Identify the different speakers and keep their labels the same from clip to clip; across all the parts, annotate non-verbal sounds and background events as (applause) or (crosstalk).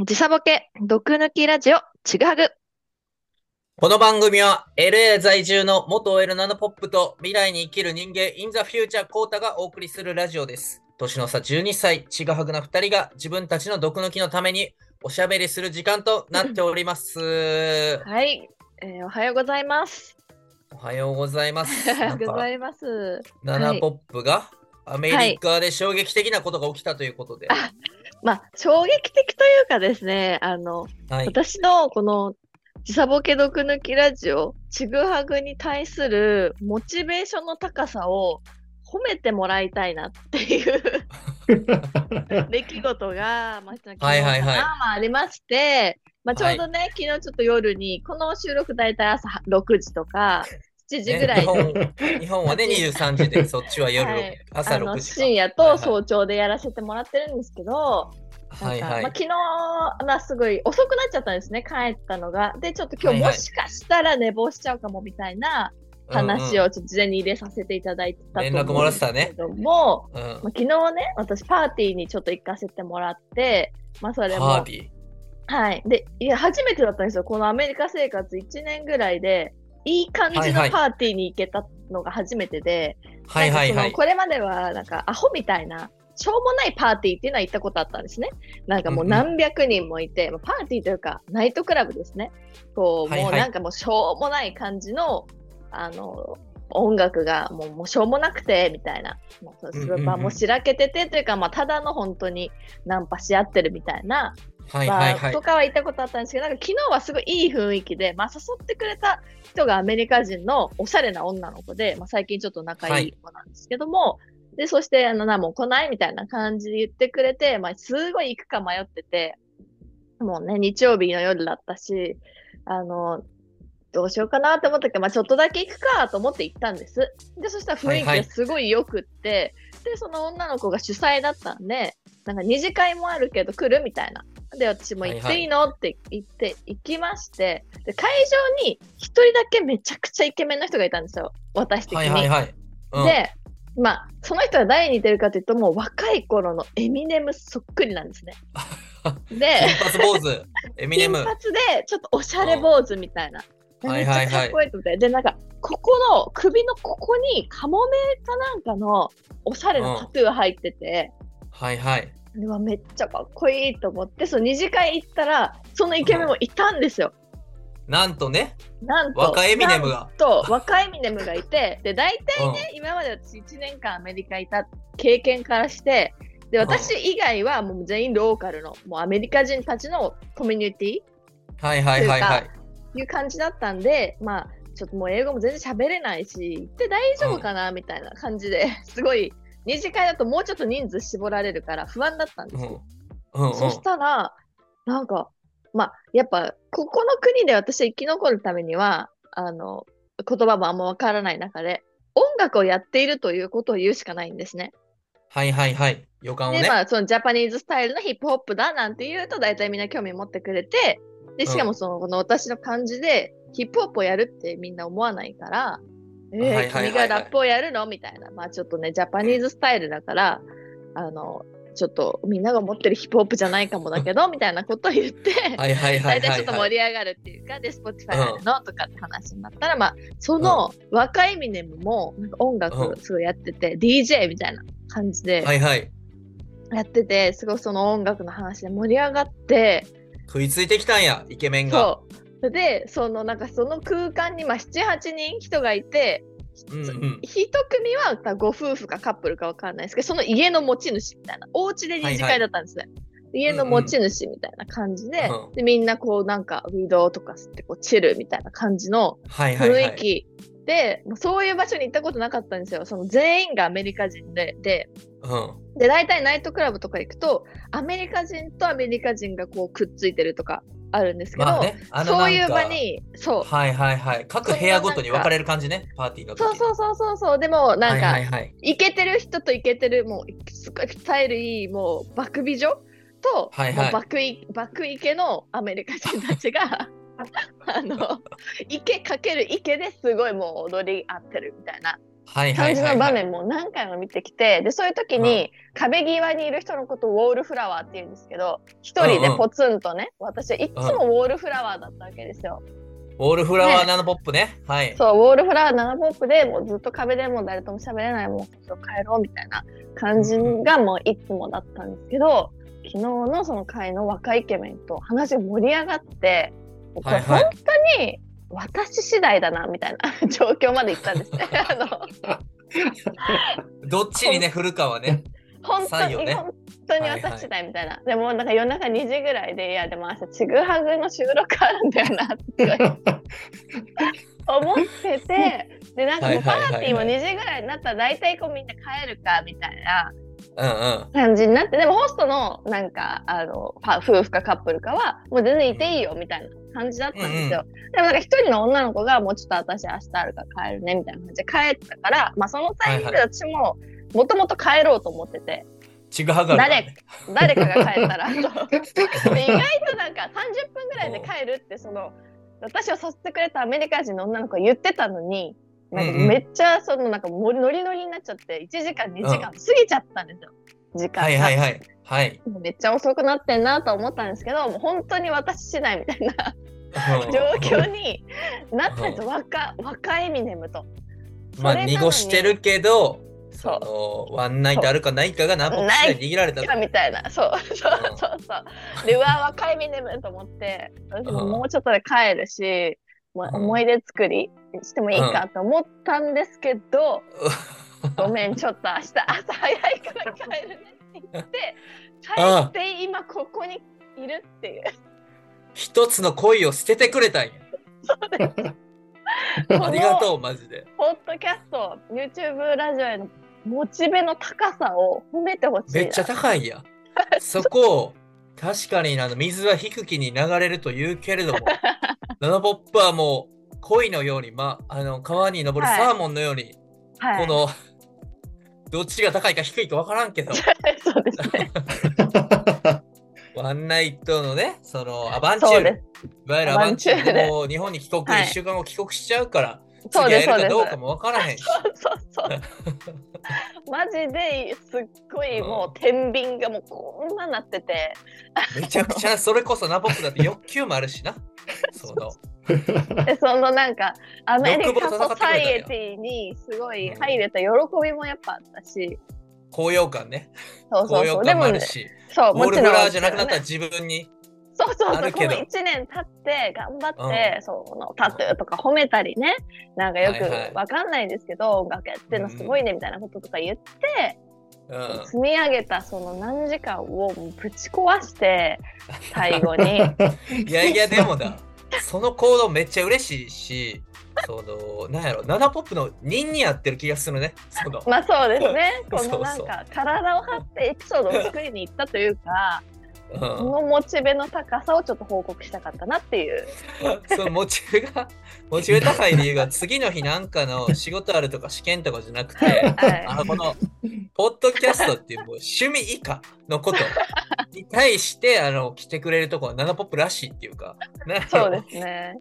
Speaker 1: 時差ボケ、毒抜きラジオ、ちぐはぐ。
Speaker 2: この番組は LA 在住の元 OL ナノポップと未来に生きる人間 in the future コータがお送りするラジオです。年の差12歳、ちぐはぐな2人が自分たちの毒抜きのためにおしゃべりする時間となっております。(laughs)
Speaker 1: はい、えーおはようございます。
Speaker 2: おはようございま
Speaker 1: お
Speaker 2: す。(laughs)
Speaker 1: はようございます。
Speaker 2: ナナポップがアメリカで衝撃的なことが起きたということで。
Speaker 1: あまあ、衝撃的というかですね、あの、
Speaker 2: はい。
Speaker 1: 私のこの時差ボケ毒抜きラジオ、ちぐはぐに対するモチベーションの高さを褒めてもらいたいなっていう (laughs) 出来事が、まあ、昨日かな
Speaker 2: はいはいはい
Speaker 1: まあ、ありまして、まあ、ちょうどね、昨日ちょっと夜に、この収録大体朝6時とか、7時ぐらいに、
Speaker 2: ね日本はね、(laughs) 23時で、そっちは夜、
Speaker 1: はい
Speaker 2: 朝
Speaker 1: あの
Speaker 2: 6時か。
Speaker 1: 深夜と早朝でやらせてもらってるんですけど、
Speaker 2: はいはい。
Speaker 1: まあ、昨日、まあ、すごい遅くなっちゃったんですね、帰ったのが。で、ちょっと今日もしかしたら寝坊しちゃうかもみたいな話
Speaker 2: うん
Speaker 1: をちょっと事前に入れさせていただいてたと
Speaker 2: 連絡も
Speaker 1: 思うんです
Speaker 2: らってたね
Speaker 1: けども、
Speaker 2: うん。うん
Speaker 1: まあ、昨日ね、私パーティーにちょっと行かせてもらって、まあそれも、
Speaker 2: パーティー？
Speaker 1: はい。で、いや、初めてだったんですよ。このアメリカ生活1年ぐらいで、いい感じのパーティーに行けたのが初めてで、
Speaker 2: はいはいはい。
Speaker 1: なんかそのこれまでは、なんか、アホみたいな、しょうもないパーティーっていうのは行ったことあったんですね。なんかもう
Speaker 2: うんうん
Speaker 1: 何百人もいて、まあパーティーというか、ナイトクラブですね。こう、
Speaker 2: はいはい
Speaker 1: もうなんかもうしょうもない感じの、あの、音楽がもうもうしょうもなくて、みたいな。もうス
Speaker 2: うんうんうん
Speaker 1: ーパーもしらけててというか、まあ、ただの本当にナンパし合ってるみたいな
Speaker 2: はいはいはい
Speaker 1: と。かは行ったことあったんですけど、なんか昨日はすごいいい雰囲気で、まあ、誘ってくれた人がアメリカ人のおしゃれな女の子で、まあ、最近ちょっと仲いい子なんですけども、で、そして、あの、な、もう来ないみたいな感じで言ってくれて、まあ、すごい行くか迷ってて、もうね、日曜日の夜だったし、あの、どうしようかなって思ったけど、まあ、ちょっとだけ行くかと思って行ったんです。で、そしたら雰囲気がすごい良くって、で、その女の子が主催だったんで、なんか二次会もあるけど来るみたいな。で、私も行っていいのって言って行きまして、で、会場に一人だけめちゃくちゃイケメンの人がいたんですよ。私的に。
Speaker 2: はいはいはい。うん、
Speaker 1: で、まあ、その人が誰に似てるかというと、もう若い頃のエミネムそっくりなんですね。(laughs) で、
Speaker 2: 金髪坊主、(laughs) エミネム。
Speaker 1: 金髪でちょっとおしゃれ坊主みたいな。
Speaker 2: うん
Speaker 1: めっちゃかっこいいと思って。で、なんか、ここの首のここにカモメかなんかのおしゃれなタトゥー入ってて、
Speaker 2: はいはい。
Speaker 1: うわめっちゃかっこいいと思って、その二次会行ったら、そのイケメンもいたんですよ。
Speaker 2: なんとね、
Speaker 1: なんと。
Speaker 2: 若エミネムが。
Speaker 1: と、若エミネムがいて、で、大体ね、今まで私1年間アメリカいた経験からして、で、私以外はもう全員ローカルの、もうアメリカ人たちのコミュニティ
Speaker 2: はいはいはいはい。
Speaker 1: いう感じだったんで、まあ、ちょっともう英語も全然喋れないし、行って大丈夫かなみたいな感じで、(laughs) すごい、二次会だともうちょっと人数絞られるから不安だったんですよ。
Speaker 2: うんうんうん
Speaker 1: そしたら、なんか、まあ、やっぱ、ここの国で私は生き残るためには、あの、言葉もあんまわからない中で、音楽をやっているということを言うしかないんですね。
Speaker 2: はいはいはい。予感を
Speaker 1: で、
Speaker 2: ね。
Speaker 1: まあ、そのジャパニーズスタイルのヒップホップだなんて言うと、大体みんな興味持ってくれて、で、しかもその、この私の感じで、ヒップホップをやるってみんな思わないから、えー
Speaker 2: はいはいはいはい
Speaker 1: 君がラップをやるの？みたいな。まあちょっとね、ジャパニーズスタイルだから、あの、ちょっとみんなが思ってるヒップホップじゃないかもだけど、(laughs) みたいなことを言って、
Speaker 2: はいはいはいはい
Speaker 1: 大体ちょっと盛
Speaker 2: はい。
Speaker 1: り上がるっていうか、で、Spotify のとかって話になったら、まあ、その若いミネムも音
Speaker 2: う
Speaker 1: 楽すごいやってて、DJ みたいな感じで
Speaker 2: はいはい。
Speaker 1: やってて、すごいその音楽の話で盛り上がって、
Speaker 2: 食いついてきたんや、イケメンが。
Speaker 1: そう。で、そのなんかその空間にまあ7、8人人がいて、
Speaker 2: うんうん。
Speaker 1: 一組はご夫婦かカップルかわかんないですけど、その家の持ち主みたいな。お家で二次会だったんですね。家の持ち主みたいな感じで、
Speaker 2: うん
Speaker 1: で、みんなこうなんかウィドウとか吸ってこうチルみたいな感じの
Speaker 2: はいはいはい。
Speaker 1: 雰囲気で、もうそういう場所に行ったことなかったんですよ。その全員がアメリカ人で、で、
Speaker 2: うん。
Speaker 1: で、大体ナイトクラブとか行くと、アメリカ人とアメリカ人がこうくっついてるとかあるんですけど、
Speaker 2: まあね、
Speaker 1: そういう場に、そう、
Speaker 2: はいはいはい。各部屋ごとに分かれる感じね、パーティーの時
Speaker 1: そうそうそうそうそう、でもなんか、
Speaker 2: はいはいはい。
Speaker 1: てる人とイケてる、もう、すごいスタイルいい、もう、バク美女？と、
Speaker 2: はいはい。
Speaker 1: もうバクイ、のアメリカ人たちが、(laughs) あの、イケかけるイケですごいもう踊り合ってるみたいな感じの場
Speaker 2: はい。
Speaker 1: 面も何回も見てきて、で、そういう時に壁際にいる人のことをウォールフラワーって言うんですけど、一人でポツンとね、私はいつもウォールフラワーだったわけですよ。
Speaker 2: ウォールフラワーナノポップね。はい。
Speaker 1: そう、ウォールフラワー7ポップでもうずっと壁でもう誰とも喋れない、もう帰ろうみたいな感じがもういつもだったんですけど、昨日のその回の若いイケメンと話が盛り上がって、本当に私次第だなみたいな (laughs) 状況まで行ったんですね。(laughs) あの (laughs)
Speaker 2: どっちにね、振るかはね。
Speaker 1: 本当に、
Speaker 2: ね
Speaker 1: 本当に私次第みたいな。でもなんか夜中2時ぐらいで、いやでも明日ちぐはぐの収録あるんだよなって思ってて、でなんかもうパ
Speaker 2: はいはいはいはい
Speaker 1: ーティーも2時ぐらいになったら大体こうみんな帰るかみたいな。感じになって、でもホストのなんかあのパ夫婦かカップルかはもう全然いていいよみたいな感じだったんですよ。でもなんか一人の女の子がもうちょっと私明日あるから帰るねみたいな感じで帰ったから、まあそのタイミングで私ももともと帰ろうと思ってて、
Speaker 2: ちぐはぐあるからね。
Speaker 1: 誰かが帰ったら (laughs) 意外となんか30分ぐらいで帰るってその私を誘ってくれたアメリカ人の女の子が言ってたのになんか
Speaker 2: うんうん。
Speaker 1: めっちゃそのなんかノリノリになっちゃって1時間2時間過ぎちゃったんですよ、時間が、
Speaker 2: はいはいはい。はい。
Speaker 1: めっちゃ遅くなってんなと思ったんですけどもう本当に私次第みたいな
Speaker 2: うん。
Speaker 1: 状況になったんですよ。若若エミネムと。
Speaker 2: まあ、濁してるけど、
Speaker 1: そ
Speaker 2: そうのワンナイトあるかないかがナポッ握られたと。
Speaker 1: みたいな。そうそうそうそう。でうわ若いミネムと思って私ももうちょっとで帰るし、思い出作りしてもいいかと思ったんですけど、(laughs) ごめんちょっと明日朝早いから帰るねって言って帰って今ここにいるっていう
Speaker 2: 一つの恋を捨ててくれたんや。ありがとう、マジで。
Speaker 1: ポッドキャスト YouTube ラジオへのモチベの高さを褒めてほしいな
Speaker 2: めっちゃ高いやん。そこを、確かにあの水は低きに流れると言うけれども、(laughs) ナノポップはもう恋のように、まあ、あの川に登る
Speaker 1: はい。
Speaker 2: サーモンのように、
Speaker 1: はい。
Speaker 2: この、どっちが高いか低いか分からんけど、(laughs)
Speaker 1: そうですね。(laughs)
Speaker 2: ワンナイトのね、そのアバンチュー。ル、いわゆるアバンチューで。もう日本に帰国、
Speaker 1: はい。
Speaker 2: 1週間後帰国しちゃうから、
Speaker 1: そうですそうです
Speaker 2: かどうかも分からへんし。
Speaker 1: そうそうそう。マジですっごいもう天秤がもうこんななってて、
Speaker 2: めちゃくちゃ、それこそナポップだって欲求もあるしな。その、
Speaker 1: でそのなんかアメリカソサイエティにすごい入れた喜びもやっぱあったし、
Speaker 2: 高揚感ね。
Speaker 1: そうそうそう。で
Speaker 2: 高揚感もあるし、
Speaker 1: そう、
Speaker 2: ウォールフ
Speaker 1: もちろん。
Speaker 2: ラワーじゃなくなったら自分に。
Speaker 1: そうそうそう、この1年経って頑張って、そのタトゥーとか褒めたりね、なんかよくわかんないですけど、音楽やってるのすごいねみたいなこととか言って、
Speaker 2: うん。
Speaker 1: 積み上げたその何時間をぶち壊して、(laughs) 最後に。
Speaker 2: いやいや、でもだ、その行動めっちゃ嬉しいし、その、なんやろ、ナナポップの人にやってる気がするね。その、
Speaker 1: まあそうですね。(laughs) このなんか体を張ってエピソードを作りに行ったというか、
Speaker 2: う
Speaker 1: このモチベの高さをちょっと報告したかったなっていう。
Speaker 2: ん。(laughs) そのモチベが、(laughs) モチベ高い理由が、次の日なんかの仕事あるとか試験とかじゃなくて、
Speaker 1: はい。
Speaker 2: あこの、ポッドキャストっていうもう趣味以下のことに対して、あの、来てくれるとこはナナポップらしいっていうか、
Speaker 1: そうですね。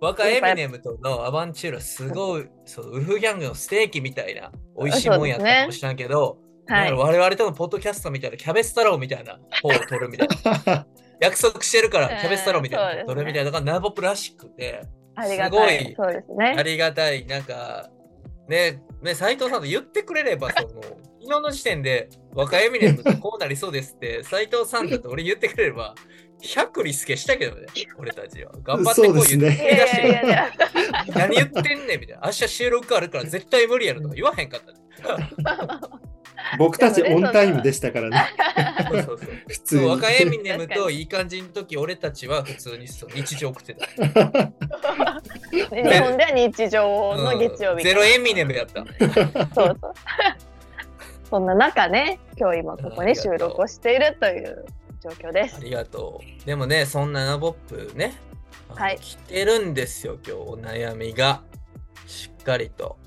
Speaker 2: 若エミネムとのアバンチュールはすごい、そうウルフギャングのステーキみたいな美味しいもんやったかもしれんけど、
Speaker 1: はい。
Speaker 2: 我々とのポッドキャストみたいなキャベツ太郎みたいな方を取るみたいな (laughs) 約束してるから
Speaker 1: うん
Speaker 2: キャベツ太郎みたいな
Speaker 1: そうですね
Speaker 2: 方を取るみたいなのがナナポップらしくて
Speaker 1: ありが
Speaker 2: すごい
Speaker 1: たい。そうです
Speaker 2: あ
Speaker 1: ね。
Speaker 2: りがたいなんかねね斉藤さんと言ってくれれば (laughs) その昨日の時点で若エミネムとこうなりそうですって斉藤さんだと俺言ってくれれば100リスケしたけどね俺たちは頑張ってこう言って
Speaker 3: ね
Speaker 1: いやい
Speaker 2: 出して
Speaker 1: やいやいや。
Speaker 2: 何言ってんねんみたいな。明日収録あるから絶対無理やろとか言わへんかった、ね。(laughs) (laughs)
Speaker 3: 僕たちオンタイムでしたからね。
Speaker 2: そうそうそう。
Speaker 3: 普通に。
Speaker 2: そう若エミネムといい感じの時、俺たちは普通にそう日常送ってた。
Speaker 1: 日 (laughs) 本では日常の月曜日。
Speaker 2: ゼロエミネムやった。(laughs)
Speaker 1: そうそう。そんな中ね、今日今ここに収録をしているという状況です。
Speaker 2: ありがとう。でもね、そんなナボップね、
Speaker 1: はい
Speaker 2: 来てるんですよ、今日お悩みが。しっかりと。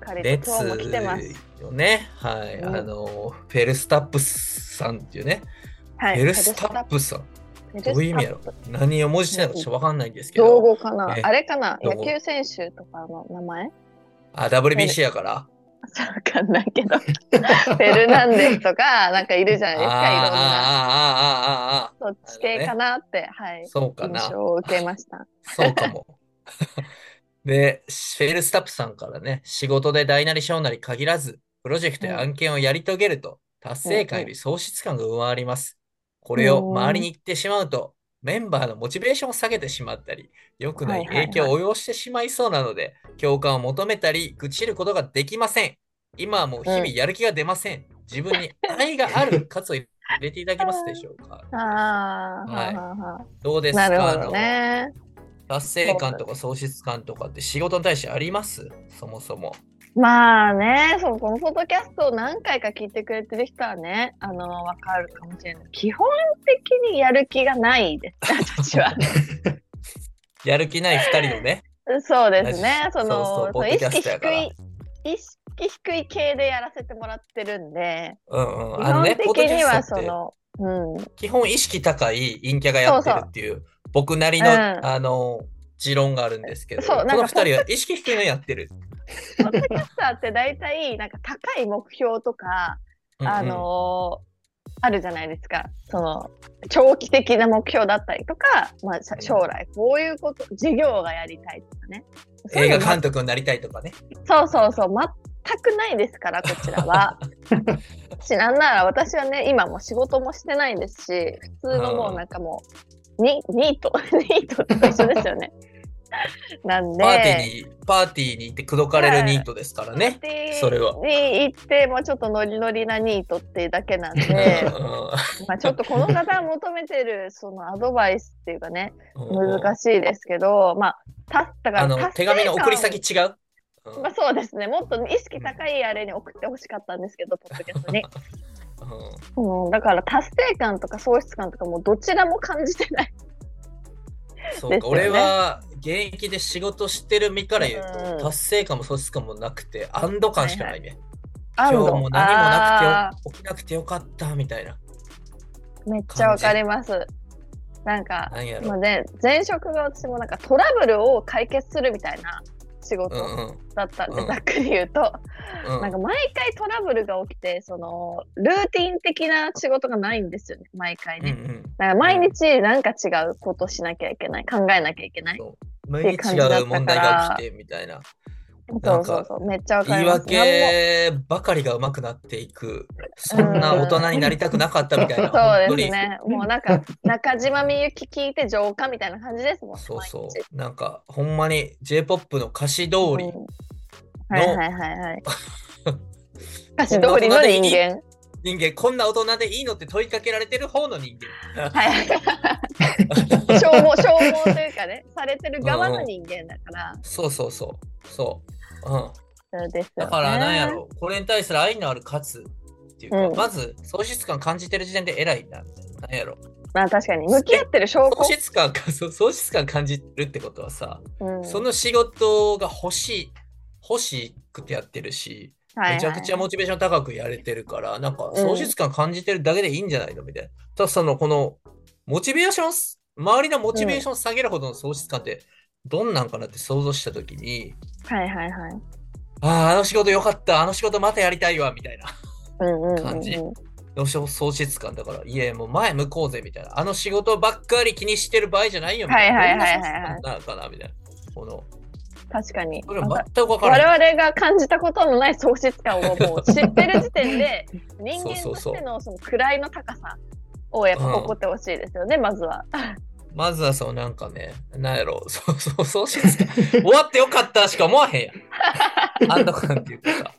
Speaker 1: しっかりと
Speaker 2: 列
Speaker 1: 今日も来てます。
Speaker 2: よね。はい。
Speaker 1: うん
Speaker 2: あの、フェルスタップさんっていうね。
Speaker 1: はい。
Speaker 2: フェルスタップさん。どういう意味やろ？何を文字してないかちょっとわかんないんですけ
Speaker 1: 造
Speaker 2: ど。
Speaker 1: 語かな？
Speaker 2: ね
Speaker 1: あれかな？野球選手とかの名前？
Speaker 2: あ、WBC やから？
Speaker 1: わかんないけど。(laughs) フェルナンデスとか、なんかいるじゃないですか、いろんな。
Speaker 2: あーあーあーあーあ
Speaker 1: そっち系かなって、はい
Speaker 2: ー。そうかな
Speaker 1: 印。象を受けました。
Speaker 2: そうかも。で、フェルスタップさんからね、仕事で大なり小なり限らず、プロジェクトや案件をやり遂げると、達成感より喪失感が上回ります。これを周りに言ってしまうと、メンバーのモチベーションを下げてしまったり、良くない影響を及ぼしてしまいそうなので、共感を求めたり、愚痴ることができません。今はもう日々やる気が出ません。自分に愛がある活を入れていただけますでしょうか。(laughs)
Speaker 1: ああ、
Speaker 2: はい。どうですか？
Speaker 1: なるほどね。
Speaker 2: 達成感とか喪失感とかって仕事に対してあります？そもそも。
Speaker 1: まあね、そう、このポッドキャストを何回か聞いてくれてる人はね、あの、わかるかもしれない。基本的にやる気がないです、(laughs) 私は。
Speaker 2: やる気ない二人のね。
Speaker 1: そうですね。その、意識低い、意識低い系でやらせてもらってるんで、
Speaker 2: うんうん。
Speaker 1: 基本的にはその、うん、
Speaker 2: 基本意識高い陰キャがやってるっていう僕なりの、
Speaker 1: うん
Speaker 2: あの持論があるんですけど、この二人は意識低いのやってる。
Speaker 1: ポッドキャスターって大体、なんか高い目標とか、
Speaker 2: うんうん
Speaker 1: あのーあるじゃないですか。その、長期的な目標だったりとか、まあ、さ将来こういうこと、事業がやりたいとかね。
Speaker 2: 映画監督になりたいとかね。
Speaker 1: そうそうそう、全くないですから、こちらは。(laughs) し、なんなら私はね、今も仕事もしてないですし、普通のもうなんかもう、にニート、ニートと (laughs) 一緒ですよね。(laughs) なんで、
Speaker 2: パーティーに、パーティーに行って口説かれるニートですからね。それは。
Speaker 1: に行って、もうちょっとノリノリなニートっていうだけなんで、まあちょっとこの方が求めてるそのアドバイスっていうかね、難
Speaker 2: しい。
Speaker 1: ですけど、まあ、ただから
Speaker 2: 手紙の送り先
Speaker 1: 感
Speaker 2: 違う、うん。
Speaker 1: まあそうですね、もっと意識高いあれに送ってほしかったんですけど、ポッドキャストに。(laughs)
Speaker 2: うん
Speaker 1: うん、だから達成感とか喪失感とかもうどちらも感じてない。
Speaker 2: そうか、
Speaker 1: ね
Speaker 2: 俺は現役で仕事してる身から言うと、
Speaker 1: うん
Speaker 2: 達成感も喪失感もなくて、安堵感しかないね。
Speaker 1: 安堵
Speaker 2: 今日も何もな
Speaker 1: あ
Speaker 2: くてよ起きなくてよかったみたいな。
Speaker 1: ーめっちゃわかります。なんか、
Speaker 2: なんやろ。
Speaker 1: まあね、前職が私もなんかトラブルを解決するみたいな仕事だったんで、
Speaker 2: うん
Speaker 1: ざっくり言うと、
Speaker 2: うん
Speaker 1: なんか毎回トラブルが起きて、その、ルーティン的な仕事がないんですよね、毎回ね。
Speaker 2: うんうん
Speaker 1: だから毎日なんか違うことしなきゃいけない、考えなきゃいけない。
Speaker 2: 毎日違う問題が起きてみたいな。
Speaker 1: そうそうそう、めっちゃわか
Speaker 2: 言い
Speaker 1: ります。
Speaker 2: 訳ばかりが上手くなっていく。そんな大人になりたくなかったみたいな。
Speaker 1: そうですね。もうなんか、中島みゆき聞いて浄化みたいな感じですもんね。
Speaker 2: そうそう。なんか、ほんまに J-POP の歌詞通り
Speaker 1: うんはいはいはいはい。(laughs) 歌詞通りの人間。
Speaker 2: 人間、こんな大人でいいのって問いかけられてる方の人間。
Speaker 1: はいはい。(laughs) 消耗、消耗というかね、されてる側の人間だから。
Speaker 2: そうそうそう。そう。うん。
Speaker 1: そうですよね。
Speaker 2: だから、なんやろ、これに対する愛のある勝つっていうか、
Speaker 1: うん
Speaker 2: まず、喪失感感じてる時点で偉いな。なんやろ。
Speaker 1: まあ確かに、向き合ってる証拠
Speaker 2: 喪。失感か、そう喪失感感じるってことはさ、
Speaker 1: うん
Speaker 2: その仕事が欲しい、欲しくてやってるし、
Speaker 1: はいはい
Speaker 2: めちゃくちゃモチベーション高くやれてるから、なんか喪失感感じてるだけでいいんじゃないの？みたいな。ただその、この、モチベーションす、周りのモチベーション下げるほどの喪失感って、どんなんかなって想像したときに、
Speaker 1: はいはいはい。
Speaker 2: ああ、あの仕事よかった、あの仕事またやりたいわ、みたいな。感じどうしよう喪失感だから、いや、もう前向こうぜ、みたいな。あの仕事ばっかり気にしてる場合じゃないよ、みたいな。
Speaker 1: はいはいはいはい
Speaker 2: どんな喪失感なのかな、みたいな。この、
Speaker 1: 確かに。
Speaker 2: 全く分からない。
Speaker 1: 我々が感じたことのない喪失感をもう知ってる時点で (laughs) 人間としてのその位の高さをやっぱ誇ってほしいですよね、まずは。
Speaker 2: まずはそう、なんかね、なんやろ、そ (laughs) うそう、喪失感。終わってよかったしか思わへんやん。(laughs) 安堵感っていうかさ、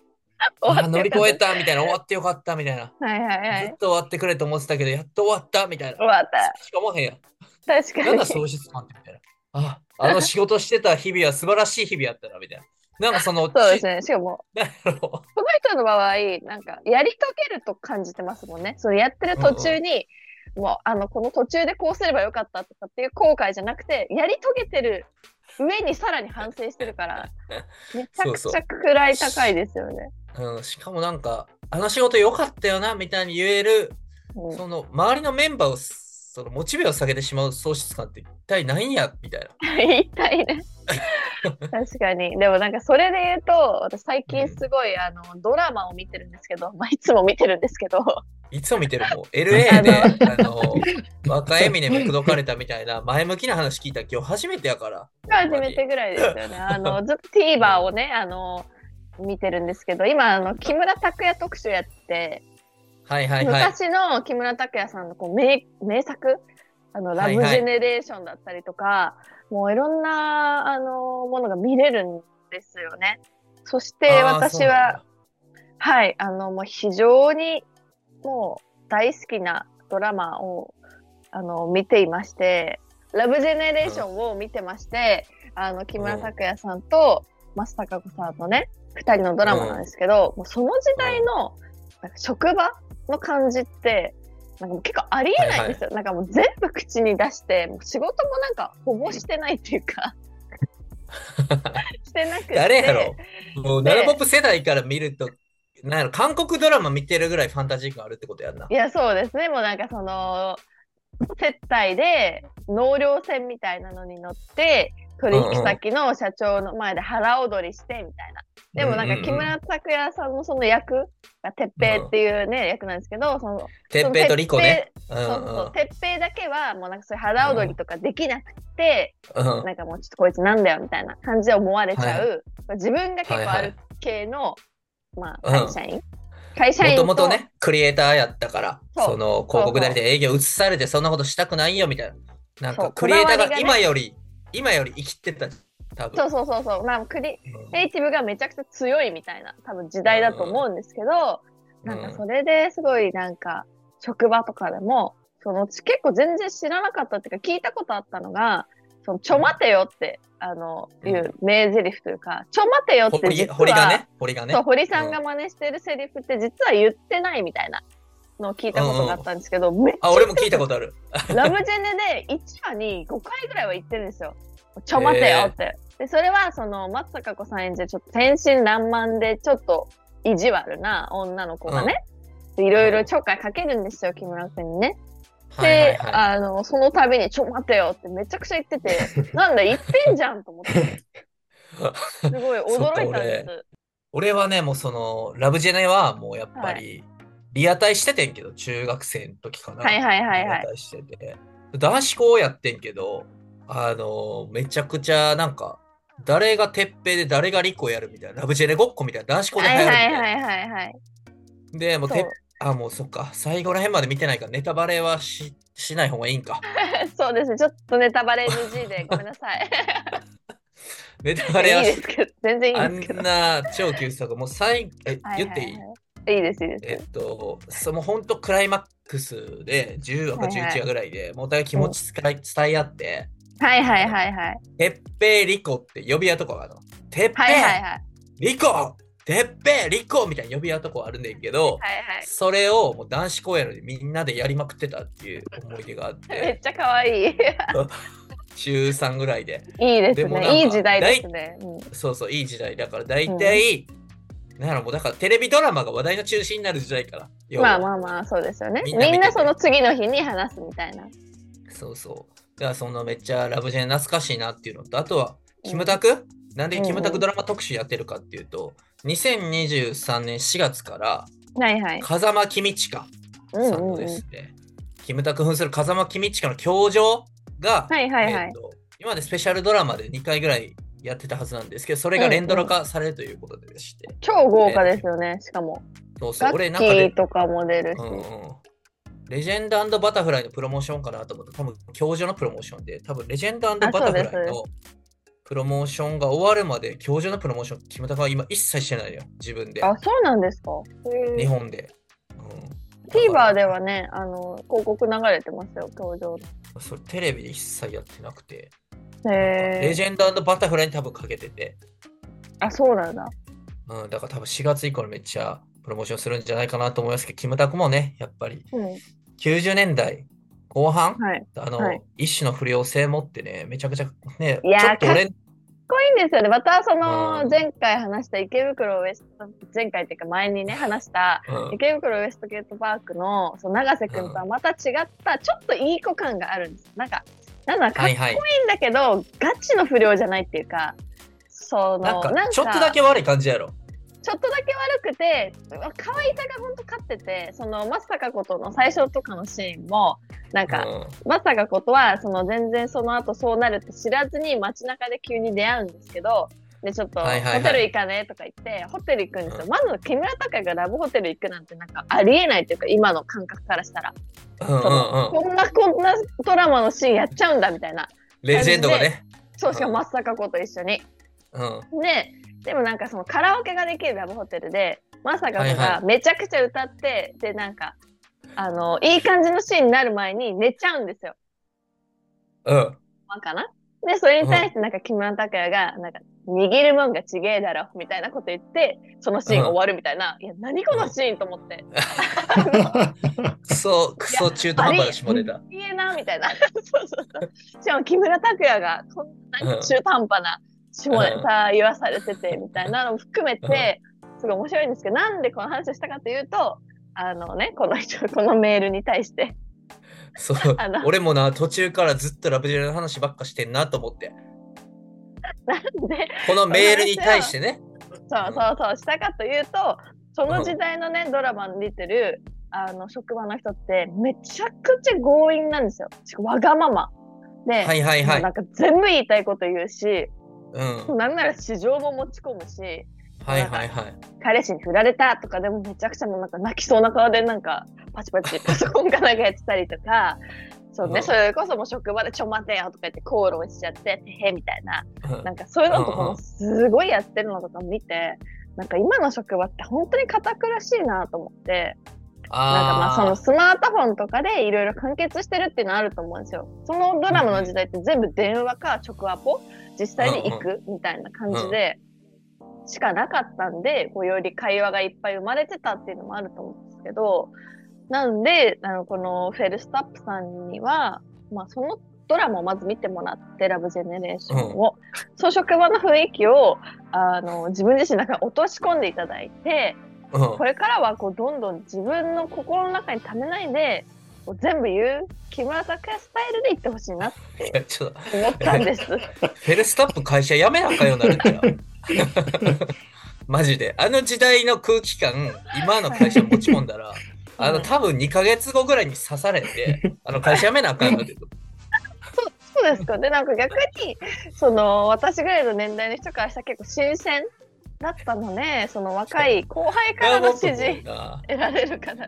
Speaker 2: あ乗り越えたみたいな、終わってよかったみたいな。
Speaker 1: はいはいはい。
Speaker 2: ずっと終わってくれと思ってたけど、やっと終わったみたいな。
Speaker 1: 終わった。
Speaker 2: しか思わへんやん。
Speaker 1: 確かに
Speaker 2: なんだ。喪失感ってみたいな。あ、あの仕事してた日々は素晴らしい日々やったな、みたいな。なんかその、(laughs)
Speaker 1: そうですね。しかも、
Speaker 2: なんやろ
Speaker 1: この人の場合、なんか、やり遂げると感じてますもんね。そのやってる途中に、もう、あの、この途中でこうすればよかったとかっていう後悔じゃなくて、やり遂げてる上にさらに反省してるから、(laughs) めちゃくちゃ位高いですよね。
Speaker 2: うん、しかもなんか、あの仕事良かったよな、みたいに言える、
Speaker 1: うん
Speaker 2: その周りのメンバーを、そのモチベを下げてしまう喪失感って一体何やみたいな。
Speaker 1: 言いたいね。確かに。でもなんかそれで言うと、私最近すごい、あの、ドラマを見てるんですけど、まあいつも見てるんですけど、
Speaker 2: いつも見てるもん。(laughs) LA で、あの、(laughs) 若エミネム口説かれたみたいな前向きな話聞いた今日初めてやから。
Speaker 1: 初めてぐらいですよね。あの、ずっと TVer をね、あの、見てるんですけど、今、あの、木村拓哉特集やって、
Speaker 2: はいはいはい。
Speaker 1: 昔の木村拓哉さんのこう名名作、あの、ラ
Speaker 2: はいはい。
Speaker 1: ブジェネレーションだったりとか、もういろんな、あの、ものが見れるんですよね。そして私は、、はい、あの、もう非常にもう大好きなドラマをあの見ていまして、ラブジェネレーションを見てまして、あの木村拓哉さんと松たか子さんのね、二人のドラマなんですけど、もうその時代の職場の感じって、なんかもう結構ありえないんですよ。なんかもう全部口に出して、もう仕事もなんかほぼしてないっていうか、(laughs) してなくて。
Speaker 2: 誰やろ？もう、
Speaker 1: で
Speaker 2: ナナポップ世代から見ると、なんやろ、韓国ドラマ見てるぐらいファンタジー感あるってことやんな。
Speaker 1: いや、そうですね。もうなんかその、接待で納涼船みたいなのに乗って、取引先の社長の前で腹踊りしてみたいな。でもなんか木村拓哉さんのその役が鉄平っていうね、役なんですけど、その、
Speaker 2: てっぺいとリコね。う
Speaker 1: その鉄平そうそうそう、鉄平だけはもうなんかそういう腹踊りとかできなくて、なんかもうちょっとこいつなんだよみたいな感じで思われちゃう、自分が結構ある系の、まあ、
Speaker 2: うん。
Speaker 1: 会社員、会社員と
Speaker 2: もともとね、クリエイターやったから、
Speaker 1: そ
Speaker 2: の広告代理で営業移されてそんなことしたくないよみたいな。なんかクリエイターが今より、今より生きてた、多分。
Speaker 1: そうそうそうそう、まあ、クリ
Speaker 2: うん
Speaker 1: エイティブがめちゃくちゃ強いみたいな多分時代だと思うんですけど、なんかそれですごいなんか職場とかでもその結構全然知らなかったっていうか聞いたことあったのがそのちょ待てよってあの
Speaker 2: うん
Speaker 1: いう名台詞というか、ちょ待てよって
Speaker 2: 堀
Speaker 1: 実は
Speaker 2: 堀がね、堀がね？
Speaker 1: そう。堀さんが真似してるセリフって実は言ってないみたいなのを聞いたことがあったんですけど、めっちゃ
Speaker 2: あ、俺も聞いたことある。
Speaker 1: ラブジェネで1話に5回ぐらいは言ってるんですよ。ちょ待てよって。で、それはその松坂子さん演じるちょっと天真爛漫でちょっと意地悪な女の子がね、でいろいろちょっかいかけるんですよ、木村君にね。で。あの、その度にちょ待てよってめちゃくちゃ言ってて、(laughs) なんだ、言ってんじゃんと思って、すごい驚いたんです。(laughs)
Speaker 2: 俺はね、もうその、ラブジェネはもうやっぱり、リアタイしててんけど、中学生の時かな。
Speaker 1: はいはいはいはい
Speaker 2: リアタイしてて。男子校やってんけど、あの、めちゃくちゃなんか、誰が鉄平で誰がリコやるみたいな、ラブジェネごっこみたいな、男子校で
Speaker 1: はい
Speaker 2: 流行るみたいな。
Speaker 1: はいはいはいはい。
Speaker 2: で、もうてあ、もうそっか、最後ら辺まで見てないから、ネタバレはししない方がいいんか。(laughs)
Speaker 1: そうですね、ちょっとネタバレ NG でごめんなさい。(laughs)
Speaker 2: ネタバレはい
Speaker 1: いですけど、全然いいですけど。
Speaker 2: んな超級作、もう最後、え、
Speaker 1: はい
Speaker 2: 言っていい
Speaker 1: はいはい？いいです、いいです。
Speaker 2: えっと、その本当クライマックスで10話か
Speaker 1: はいはい
Speaker 2: 11話ぐらいで、もうお互い気持ち伝え伝え合って、
Speaker 1: はいはいはいはい。
Speaker 2: てっぺいリコって呼び合うとこがあるの。てっぺ
Speaker 1: はいはいはい。
Speaker 2: いリコてっぺいリコみたいな呼び合うとこあるんだけど、
Speaker 1: はいはい。
Speaker 2: それをもう男子校やのにみんなでやりまくってたっていう思い出があっ、(laughs)
Speaker 1: めってちゃ可愛い。(laughs)
Speaker 2: 中3ぐらいで。
Speaker 1: いいですね。いい時代ですね。うん
Speaker 2: そうそう、いい時代だから、大体、なんやろ、もうだからテレビドラマが話題の中心になる時代から。
Speaker 1: まあまあまあ、そうですよね。
Speaker 2: み
Speaker 1: みんなその次の日に話すみたいな。
Speaker 2: そうそう。だからそのめっちゃラブジェネ懐かしいなっていうのと、あとは、キムタク、なんでキムタクドラマ特集やってるかっていうと、2023年4月から、
Speaker 1: はいはい。
Speaker 2: 風間公親
Speaker 1: うん
Speaker 2: さんの
Speaker 1: うんうん。
Speaker 2: ですね、キムタク扮する風間公親の教場が、
Speaker 1: はいはいはい
Speaker 2: えーと今までスペシャルドラマで2回ぐらいやってたはずなんですけど、それが連ドラ化されるということでして、
Speaker 1: 超豪華ですよね、しかも。
Speaker 2: そうそう、俺なんか
Speaker 1: とかも出るし。
Speaker 2: うんうん、レジェンドバタフライのプロモーションかなと思った多分教授のプロモーションで、多分レジェンドバタフライのプロモーションが終わるまで教授のプロモーション、キムタクは今一切してないよ、自分で、
Speaker 1: あ、そうなんですか？
Speaker 2: 日本で。うん、
Speaker 1: TVer ではね、あの、広告流れてますよ、教場。
Speaker 2: それテレビで一切やってなくて。レジェンドバタフライに多分かけてて、
Speaker 1: あ、そうなんだ。
Speaker 2: うん、だから多分4月以降にめっちゃプロモーションするんじゃないかなと思いますけど、キムタクもね、やっぱり
Speaker 1: うん。
Speaker 2: 90年代後半、
Speaker 1: はい。
Speaker 2: あの、
Speaker 1: はい
Speaker 2: 一種の不良性持ってね、めちゃくちゃね、
Speaker 1: いやー
Speaker 2: ちょっと俺、
Speaker 1: かっこいいんですよね。またその
Speaker 2: うん
Speaker 1: 前回話した池袋ウエスト、前回っていうか前にね話した
Speaker 2: うん
Speaker 1: 池袋ウエストゲートパークのその永瀬君とはまた違ったちょっといい子感があるんです。なんか、なんだかっこいいん
Speaker 2: はいはい。
Speaker 1: だけど、ガチの不良じゃないっていうか、その、
Speaker 2: なんか
Speaker 1: なんか
Speaker 2: ちょっとだけ悪い感じやろ。
Speaker 1: ちょっとだけ悪くて、可愛さが本当勝ってて、その、まさかことの最初とかのシーンも、なんか、
Speaker 2: うん
Speaker 1: まさかことは、その全然その後そうなるって知らずに街中で急に出会うんですけど、で、ちょっと、ホテル行かねとか言って、ホテル行くんですよ。
Speaker 2: うん
Speaker 1: まず、木村拓哉がラブホテル行くなんてなんかありえないっていうか、今の感覚からしたら。
Speaker 2: うんうんうん。
Speaker 1: こんな、こんなドラマのシーンやっちゃうんだみたいな。
Speaker 2: レジェンドがね。
Speaker 1: そう、しかもまさかこと一緒に。
Speaker 2: うん。
Speaker 1: で、でもなんかそのカラオケができるラブホテルで、まさか
Speaker 2: はいは
Speaker 1: がめちゃくちゃ歌って、で、なんか、あの、いい感じのシーンになる前に寝ちゃうんですよ。
Speaker 2: うん。
Speaker 1: まあかな？で、それに対してなんか木村拓哉が、なんか、握るもんがちげえだろ、みたいなこと言って、そのシーン終わるみたいな。いや、何このシーンと思って。
Speaker 2: クソ、クソ中途半端な下ネタ。
Speaker 1: いいえな、みたいな。そうそうそう。しかも木村拓哉が、こんなに中途半端な下ネタ言わされてて、みたいなのも含めて、すごい面白いんですけど、なんでこの話をしたかというと、あのね、この人、このメールに対して、
Speaker 2: そう。(laughs) 俺もな、途中からずっとラブジェネの話ばっかしてんなと思って。
Speaker 1: なんで、
Speaker 2: このメールに対してね。
Speaker 1: そうそうそう、したかというと、その時代のね、ドラマに出てる、あの、職場の人って、めちゃくちゃ強引なんですよ。わがまま。で、
Speaker 2: はいはいはい
Speaker 1: なんか全部言いたいこと言うし、
Speaker 2: うん。
Speaker 1: なんなら市場も持ち込むし、
Speaker 2: はいはいはい。
Speaker 1: 彼氏に振られたとかでもめちゃくちゃもうなんか泣きそうな顔でなんかパチパチパソコンかなんかやってたりとか、(laughs) そうね、
Speaker 2: うん
Speaker 1: それこそもう職場でちょ待てよとか言って口論しちゃって、てへみたいな、
Speaker 2: うん
Speaker 1: なんかそういうのとか
Speaker 2: うんうん
Speaker 1: もすごいやってるのとか見て、なんか今の職場って本当に堅苦しいなと思って、なんかまあその
Speaker 2: あ
Speaker 1: スマートフォンとかでいろいろ完結してるっていうのはあると思うんですよ。そのドラマの時代って全部電話か直アポ実際に行くみたいな感じでしかなかったんで、こうより会話がいっぱい生まれてたっていうのもあると思うんですけど、なんで、あのこのフェルスタップさんには、まあそのドラマをまず見てもらって、ラブジェネレーションを、その職場の雰囲気をあの自分自身の中に落とし込んでいただいて、
Speaker 2: あ。うん
Speaker 1: これからはこうどんどん自分の心の中に溜めないで全部言う木村拓哉スタイルで言ってほしいなっ
Speaker 2: いやちょっと、
Speaker 1: て思ったんです。(laughs)
Speaker 2: フェルスタップ会社辞めなあかんようになるから。(laughs) マジで。あの時代の空気感、今の会社に持ち込んだら、あの、多分2ヶ月後ぐらいに刺されて、あの会社辞めなあかんので。
Speaker 1: そうですか。で、なんか逆に、その、私ぐらいの年代の人からしたら結構新鮮だったので、その若い後輩からの支持
Speaker 2: いや僕もな
Speaker 1: 得られるかな。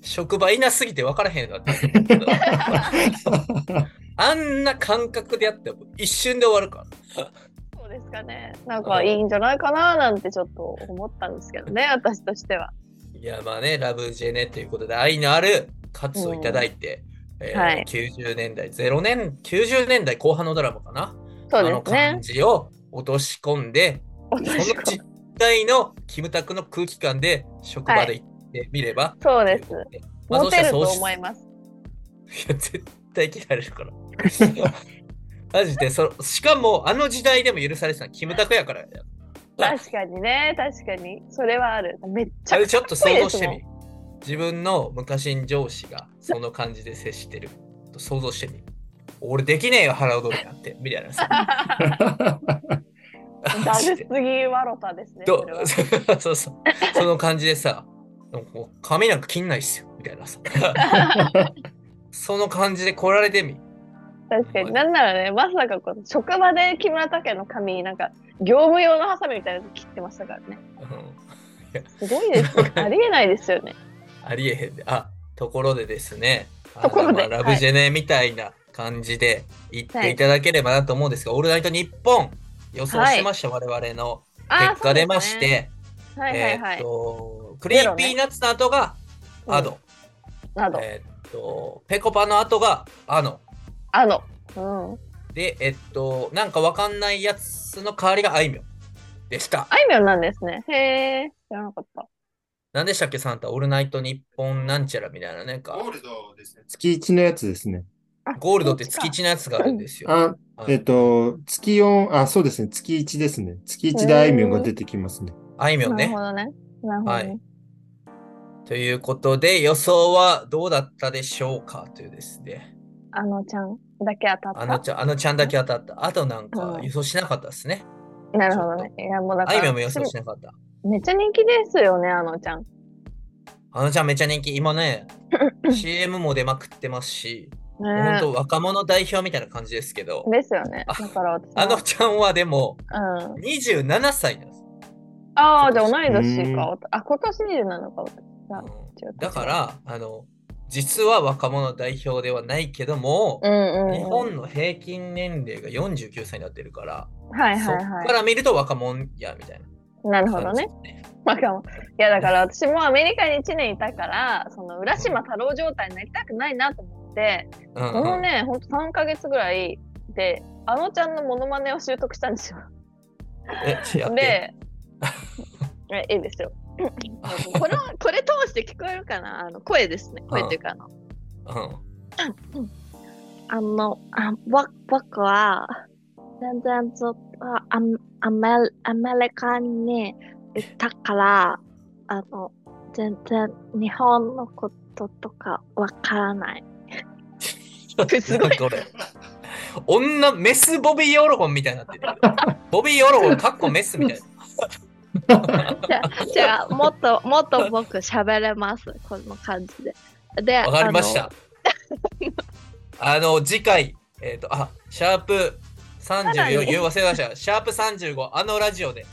Speaker 2: 職場いなすぎて分からへんようになってる (laughs) あんな感覚でやっても一瞬で終わるから。
Speaker 1: そうですかね。なんかいいんじゃないかななんてちょっと思ったんですけどね、私としては。
Speaker 2: いや、まあね、ラブジェネということで、愛のある喝をいただいて、えー
Speaker 1: はい
Speaker 2: 90年代、0年、90年代後半のドラマかな？
Speaker 1: そう
Speaker 2: あの
Speaker 1: ですね
Speaker 2: 感。じを落とし込んで、その
Speaker 1: 私
Speaker 2: 実態のキムタクの空気感で職場で行ってみれば。
Speaker 1: そうです。
Speaker 2: まあ
Speaker 1: モテると思います。
Speaker 2: いや、絶対嫌われるから。(laughs) マジでそ、しかも、あの時代でも許されてたのキムタクやからや。
Speaker 1: 確かにね、確かに。それはある。めっちゃ
Speaker 2: あれちょっと想像してみ。自分の昔の上司がその感じで接してる。と想像してみ。俺できねえよ、腹踊りなんて。みたいなさ。(laughs) (laughs)
Speaker 1: ダルすぎワロタですね。
Speaker 2: ど
Speaker 1: そ
Speaker 2: そうそう。その感じでさ、髪なんか切んないっすよ。みたいなさ。(laughs) その感じで来られてみ。
Speaker 1: 確かに。なんならね、まさかこの職場で木村拓哉の髪、なんか業務用のハサミみたいなの切ってましたからね。
Speaker 2: うん
Speaker 1: すごいですよ。(laughs) ありえないですよね。
Speaker 2: ありえへんで。あ、ところでですね。あ
Speaker 1: ところで
Speaker 2: まあラブジェネみたいな感じで言っていただければなと思うんですが、オールナイトニッポン予想しました、我々の結果出まし。
Speaker 1: そうですね
Speaker 2: て、
Speaker 1: はいはいはい
Speaker 2: えーっ。と、クリーピーナッツの後が Ado、
Speaker 1: など。
Speaker 2: えーっと、ペコパの後が ano。
Speaker 1: あの。うん。
Speaker 2: で、えっと、なんかわかんないやつの代わりがあいみょんでした。
Speaker 1: あいみょんなんですね。へえ。知らなかった。
Speaker 2: 何でしたっけ、サンタ、オールナイトニッポンなんちゃらみたいな、なんか、
Speaker 3: ゴールドですね。月1のやつですね。
Speaker 1: あ
Speaker 2: ゴールドって月1のやつがあるんですよ。
Speaker 3: あ、
Speaker 2: はい
Speaker 3: えっと、月4、あ、そうですね。月1ですね。月1であいみょんが出てきますね。
Speaker 2: あいみょんね
Speaker 1: なるほ。どね。なるほどね。
Speaker 2: ということで、予想はどうだったでしょうかというですね。
Speaker 1: あのちゃんだけ当たった。
Speaker 2: あのちゃん、あのちゃんだけ当たった。あとなんか
Speaker 1: うん
Speaker 2: 予想しなかったですね。
Speaker 1: なるほどね。いや、もうだから、
Speaker 2: あいみょんも予想しなかった。
Speaker 1: めっちゃ人気ですよね、あのちゃん。
Speaker 2: あのちゃんめっちゃ人気。今ね、(laughs) CM も出まくってますし、
Speaker 1: ね
Speaker 2: 本当若者代表みたいな感じですけど、
Speaker 1: ですよね。
Speaker 2: あ
Speaker 1: だから私
Speaker 2: あの
Speaker 1: は
Speaker 2: ちゃんはでも
Speaker 1: うん。
Speaker 2: 27歳なんです。
Speaker 1: ああ、じゃあ同い年
Speaker 3: うん
Speaker 1: か。あ、今年27か。う
Speaker 2: だから、あの、実は若者代表ではないけども、
Speaker 1: うんうんうん。
Speaker 2: 日本の平均年齢が49歳になってるから、
Speaker 1: はい
Speaker 2: そっ
Speaker 1: はいは
Speaker 2: から見ると若者やみたい
Speaker 1: い。なる
Speaker 2: な
Speaker 1: ほどね。いやだから私もアメリカに1年いたから、その浦島太郎状態になりたくないなと思って、
Speaker 2: うん
Speaker 1: このね、ほんと3ヶ月ぐらいで、あのちゃんのモノマネを習得したんですよ。
Speaker 2: え。
Speaker 1: で、え、いいですよ。これはこれ通して聞こえるかな？あの声ですね。声っていうかあの。
Speaker 2: うん。
Speaker 1: あの、あぼ僕は、全然ずっとアメアメアメリカにいたから、あの、全然日本のこととかわからない。すごい
Speaker 2: これ。女、メスボビー・オロゴンみたいになってる。ボビー・オロゴン、かっこメスみたいな。(laughs)
Speaker 1: じゃあ、じゃあもっと、もっと僕喋れます。この感じで。で、
Speaker 2: わかりまし
Speaker 1: あ
Speaker 2: た。あの、次回、えっ、と、あ、シャープ
Speaker 1: さら
Speaker 2: 34、
Speaker 1: に
Speaker 2: 言う忘れました。シャープ35、あのラジオで、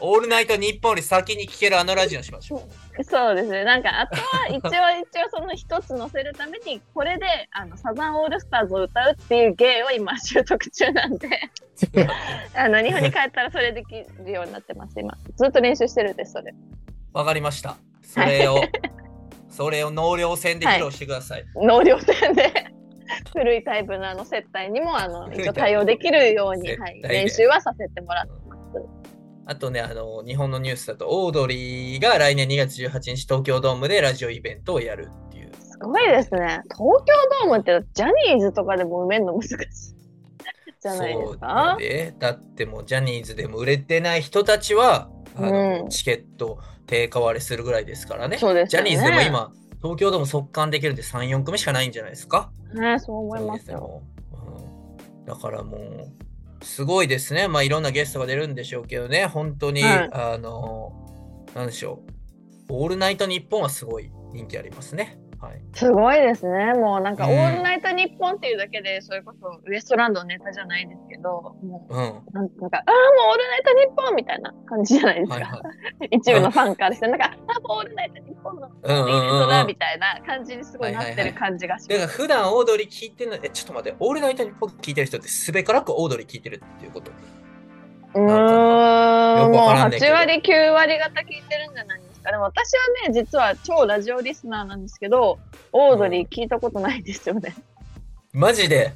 Speaker 2: オールナイトニッポンより先に聞けるあのラジオにしましょう。
Speaker 1: のそうですね。なんか、あとは一応、一応その一つ載せるために、これで、あの、サザンオールスターズを歌うっていう芸を今習得中なんで、(laughs) あの、日本に帰ったらそれできるようになってます、今。ずっと練習してるんです、それ。
Speaker 2: わかりました。それを、(laughs) それを納涼船で披露してください。
Speaker 1: 納涼船で古いタイプのあの接待にもあの一応対応できるように、はい、練習はさせてもらって。
Speaker 2: あとね、あの、日本のニュースだと、オードリーが来年2月18日、東京ドームでラジオイベントをやるっていう。
Speaker 1: すごいですね。東京ドームってジャニーズとかでも埋めるの難しいじゃないです
Speaker 2: そう
Speaker 1: か。
Speaker 2: で、だってもうジャニーズでも売れてない人たちは、あの
Speaker 1: うん
Speaker 2: チケット定価割れするぐらいですからね。
Speaker 1: そうですよね
Speaker 2: ジャニーズでも今、東京ドーム速乾できるんで3、4組しかないんじゃないですか？
Speaker 1: ね、そう思いますよ。
Speaker 2: うんだからもう、すごいですね。まあいろんなゲストが出るんでしょうけどね、本当に、
Speaker 1: はい
Speaker 2: あの、なんでしょう。オールナイトニッポンはすごい人気ありますね。はい。
Speaker 1: すごいですね。もうなんか、
Speaker 2: うん
Speaker 1: オールナイトニッポンっていうだけで、それこそウエストランドのネタじゃないですけど、も
Speaker 2: う
Speaker 1: うなんなんか、ああ、もうオールナイトニッポンみたいな感じじゃないですか。
Speaker 2: いはい。(laughs)
Speaker 1: 一部のファンからして、なんか、あ、もうオールナイトニッポンのイベントだみたいな感じにすごいなってる感じがし
Speaker 2: だから
Speaker 1: ます。
Speaker 2: 普段オードリー聞いてるの、え、ちょっと待って、オールナイトニッポン聞いてる人ってすべからくオードリー聞いてるっていうこと。
Speaker 1: うーん、もう
Speaker 2: わからんねんけど
Speaker 1: 8割、9割方聞いてるんじゃない？ですか。でも私はね、実は超ラジオリスナーなんですけど、オードリー聞いたことないんですよね。
Speaker 2: マジで？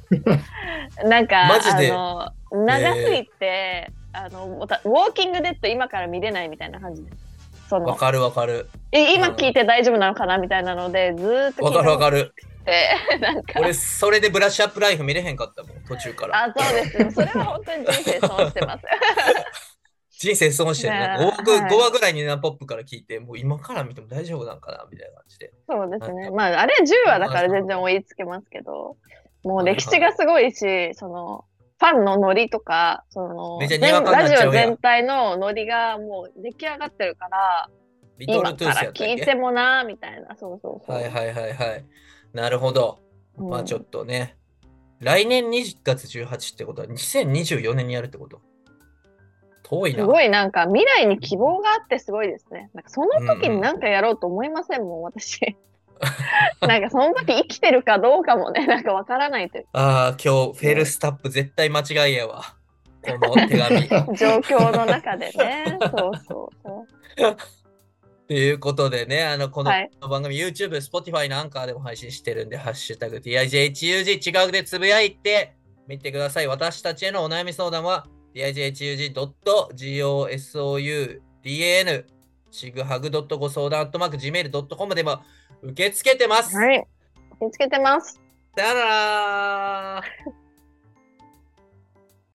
Speaker 2: (laughs)
Speaker 1: なんか、
Speaker 2: マジで？
Speaker 1: あの、長すぎて、あの、ウォーキングデッド今から見れないみたいな感じで
Speaker 2: わかるわかる。
Speaker 1: え今聞いて大丈夫なのかなみたいなので、ずーっと聞
Speaker 2: わかるわかる。
Speaker 1: て、(laughs) なんか、
Speaker 2: 俺、それでブラッシュアップライフ見れへんかったもん、途中から。
Speaker 1: あ、そうです。それは本当に人生損してます。(laughs)
Speaker 2: 人生損してるね。
Speaker 1: ね
Speaker 2: 5話,、
Speaker 1: はい
Speaker 2: 5話ぐらいにナポップから聞いて、もう今から見ても大丈夫なんかな？みたいな感じで。
Speaker 1: そうですね。まあ、あれ10話だから全然追いつけますけど、もう歴史がすごいし、その、ファンのノリとか、その、ラジオ全体のノリがもう出来上がってるから、
Speaker 2: リト
Speaker 1: 今
Speaker 2: ルトゥースや
Speaker 1: から聞いてもな、みたいな、そうそうそう。
Speaker 2: はいはいはいはい。なるほど。
Speaker 1: うん
Speaker 2: まあちょっとね。来年2月18ってことは2024年にやるってこと？遠いな。
Speaker 1: すごいなんか未来に希望があってすごいですね。なんかその時になんかやろうと思いませんもん、私。(laughs) なんかその時生きてるかどうかもね、(laughs) なんかわからないという
Speaker 2: ああ、今日フェルスタップ絶対間違いやわ。この手紙。(laughs)
Speaker 1: 状況の中でね。そうそうそう。
Speaker 2: ということでね、あの、この
Speaker 1: はい
Speaker 2: 番組、YouTube、Spotify のアンカーでも配信してるんで、ハッシュタグ DIJHUG 違うでつぶやいてみてください。私たちへのお悩み相談は、DIJHUG.GOSOUDAN シグハグご相談マーク Gmail.com でも受け付けてます。
Speaker 1: はい。気をつけてます。
Speaker 2: さよなら